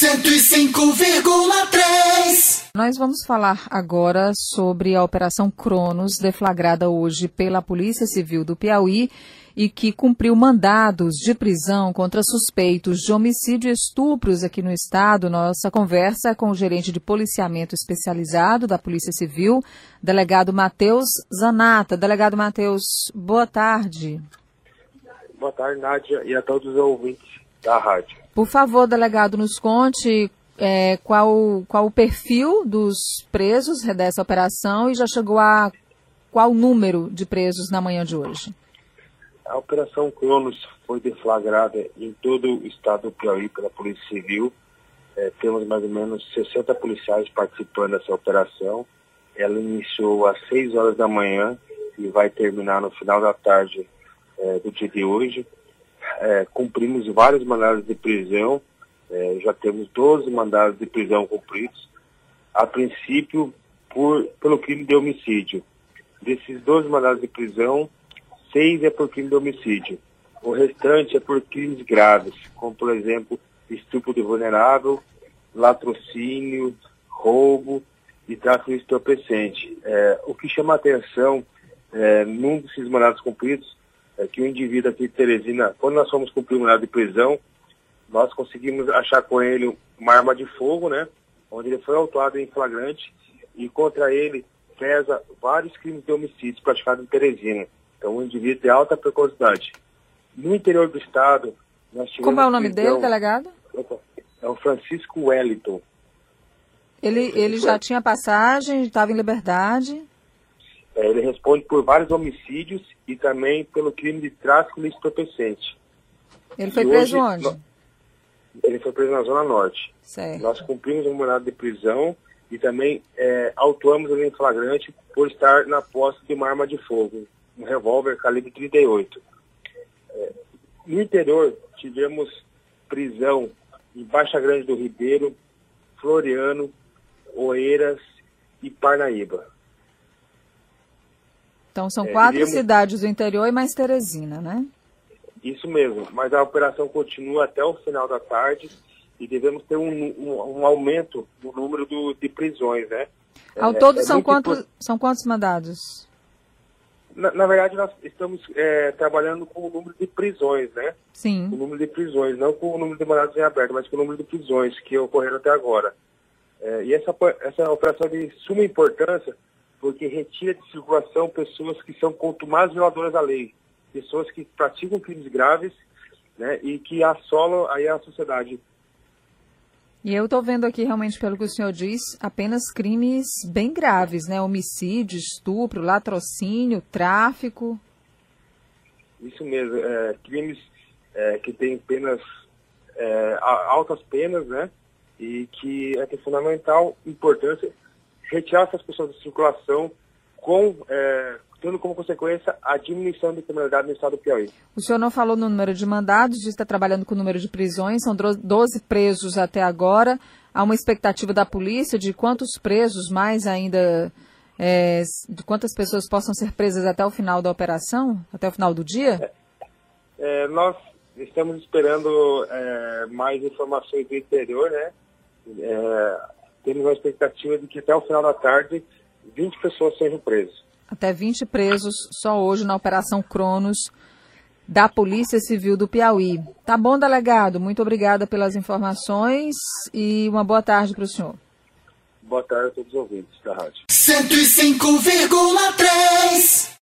105,3. Nós vamos falar agora sobre a Operação Cronos, deflagrada hoje pela Polícia Civil do Piauí e que cumpriu mandados de prisão contra suspeitos de homicídio e estupros aqui no estado. Nossa conversa com o gerente de policiamento especializado da Polícia Civil, delegado Matheus Zanata. Delegado Matheus, boa tarde. Boa tarde, Nádia, e a todos os ouvintes da rádio. Por favor, delegado, nos conte é, qual, qual o perfil dos presos dessa operação e já chegou a qual número de presos na manhã de hoje? A Operação Cronos foi deflagrada em todo o estado do Piauí pela Polícia Civil. É, temos mais ou menos 60 policiais participando dessa operação. Ela iniciou às 6 horas da manhã e vai terminar no final da tarde é, do dia de hoje. É, cumprimos vários mandados de prisão, é, já temos 12 mandados de prisão cumpridos, a princípio por, pelo crime de homicídio. Desses 12 mandados de prisão, seis é por crime de homicídio. O restante é por crimes graves, como por exemplo, estupro de vulnerável, latrocínio, roubo e tráfico entorpecente. É, o que chama a atenção é, num desses mandados cumpridos que o indivíduo aqui de Teresina, quando nós fomos cumprir o mandado de prisão, nós conseguimos achar com ele uma arma de fogo, né? Onde ele foi autuado em flagrante e contra ele pesa vários crimes de homicídio praticados em Teresina. Então, um indivíduo de alta precocidade. No interior do estado, nós tivemos... Como é o nome prisão... dele, delegado? É o Francisco Wellington. Ele, ele já tinha passagem, estava em liberdade? É, ele responde por vários homicídios e também pelo crime de tráfico de entorpecente. Ele foi e preso hoje, onde? Ele foi preso na Zona Norte. Certo. Nós cumprimos um mandado de prisão e também é, autuamos ele em flagrante por estar na posse de uma arma de fogo, um revólver calibre 38. É, no interior, tivemos prisão em Baixa Grande do Ribeiro, Floriano, Oeiras e Parnaíba. Então são é, quatro cidades do interior e mais Teresina, né? Isso mesmo, mas a operação continua até o final da tarde e devemos ter um, um, um aumento no número do, de prisões, né? Ao é, todo é são, quantos, são quantos mandados? Na, na verdade, nós estamos é, trabalhando com o número de prisões, né? Sim. O número de prisões, não com o número de mandados em aberto, mas com o número de prisões que ocorreram até agora. É, e essa, essa operação é de suma importância porque retira de circulação pessoas que são contumaz violadoras da lei, pessoas que praticam crimes graves né, e que assolam aí a sociedade. E eu estou vendo aqui, realmente, pelo que o senhor diz, apenas crimes bem graves, né? Homicídio, estupro, latrocínio, tráfico. Isso mesmo, é, crimes é, que têm penas, é, altas penas, né? E que é de fundamental importância retirar essas pessoas da circulação com, é, tendo como consequência a diminuição da criminalidade no estado do Piauí. O senhor não falou no número de mandados, disse que está trabalhando com o número de prisões, são 12 presos até agora. Há uma expectativa da polícia de quantos presos mais ainda, é, de quantas pessoas possam ser presas até o final da operação, até o final do dia? É, é, nós estamos esperando é, mais informações do interior, né? Temos a expectativa de que até o final da tarde 20 pessoas sejam presas. Até 20 presos só hoje na Operação Cronos da Polícia Civil do Piauí. Tá bom, delegado? Muito obrigada pelas informações e uma boa tarde para o senhor. Boa tarde a todos os ouvintes da rádio. 105,3